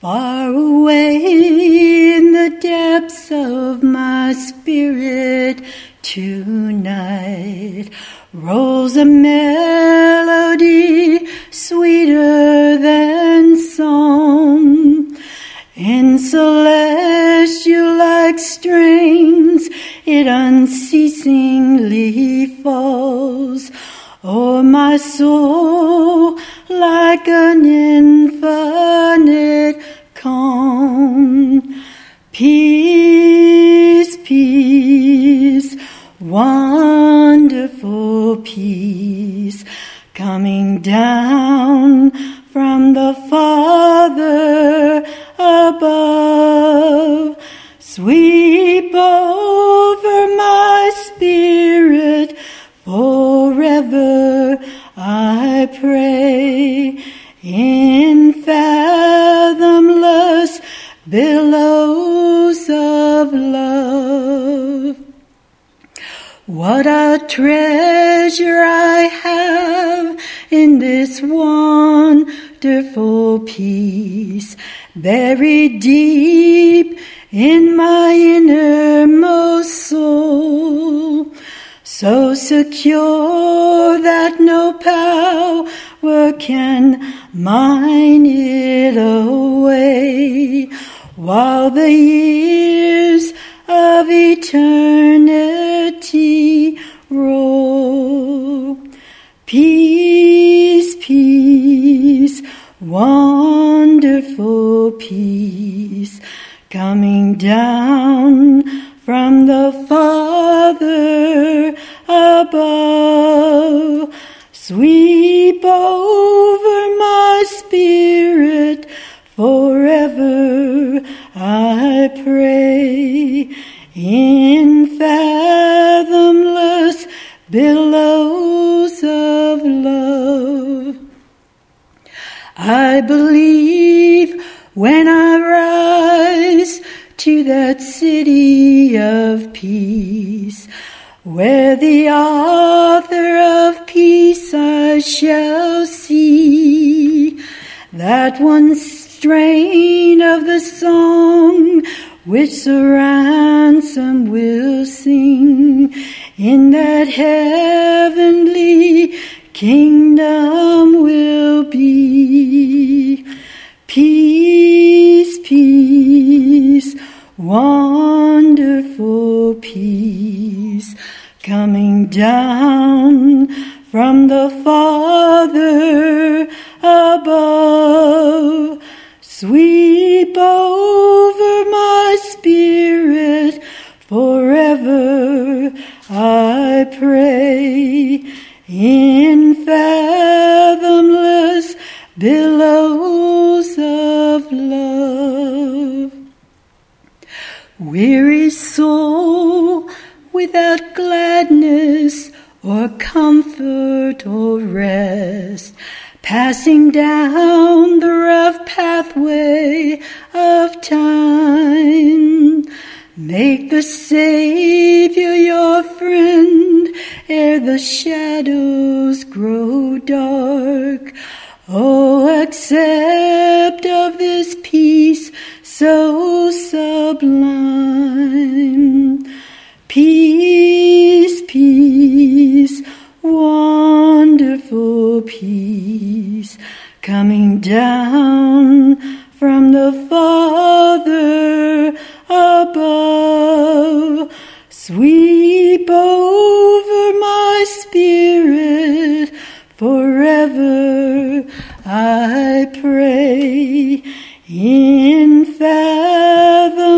Far away in the depths of my spirit tonight rolls a melody sweeter than song. In celestial like strains, it unceasingly falls o'er my soul like an infinite. Peace, peace, wonderful peace coming down from the Father above. Sweep over my spirit forever, I pray, in fathomless billows What a treasure I have in this wonderful peace, buried deep in my innermost soul. So secure that no power can mine it away, while the years of eternity roll. Peace, peace, wonderful peace, coming down from the Father above. Sweep over my spirit forever, I pray, in fathomless billows of love. I believe when I rise to that city of peace, where the author of peace I shall see, that one strain of the song which the ransom will sing in that heavenly kingdom will be peace, peace, wonderful peace coming down from the Father above. Forever, I pray, in fathomless billows of love. Weary soul without gladness or comfort or rest, passing down the rough pathway of time. The Savior your friend ere the shadows grow dark. Oh, accept of this peace so sublime. Peace, peace, wonderful peace, coming down from the Father Sweep over my spirit forever, I pray, in fathomless.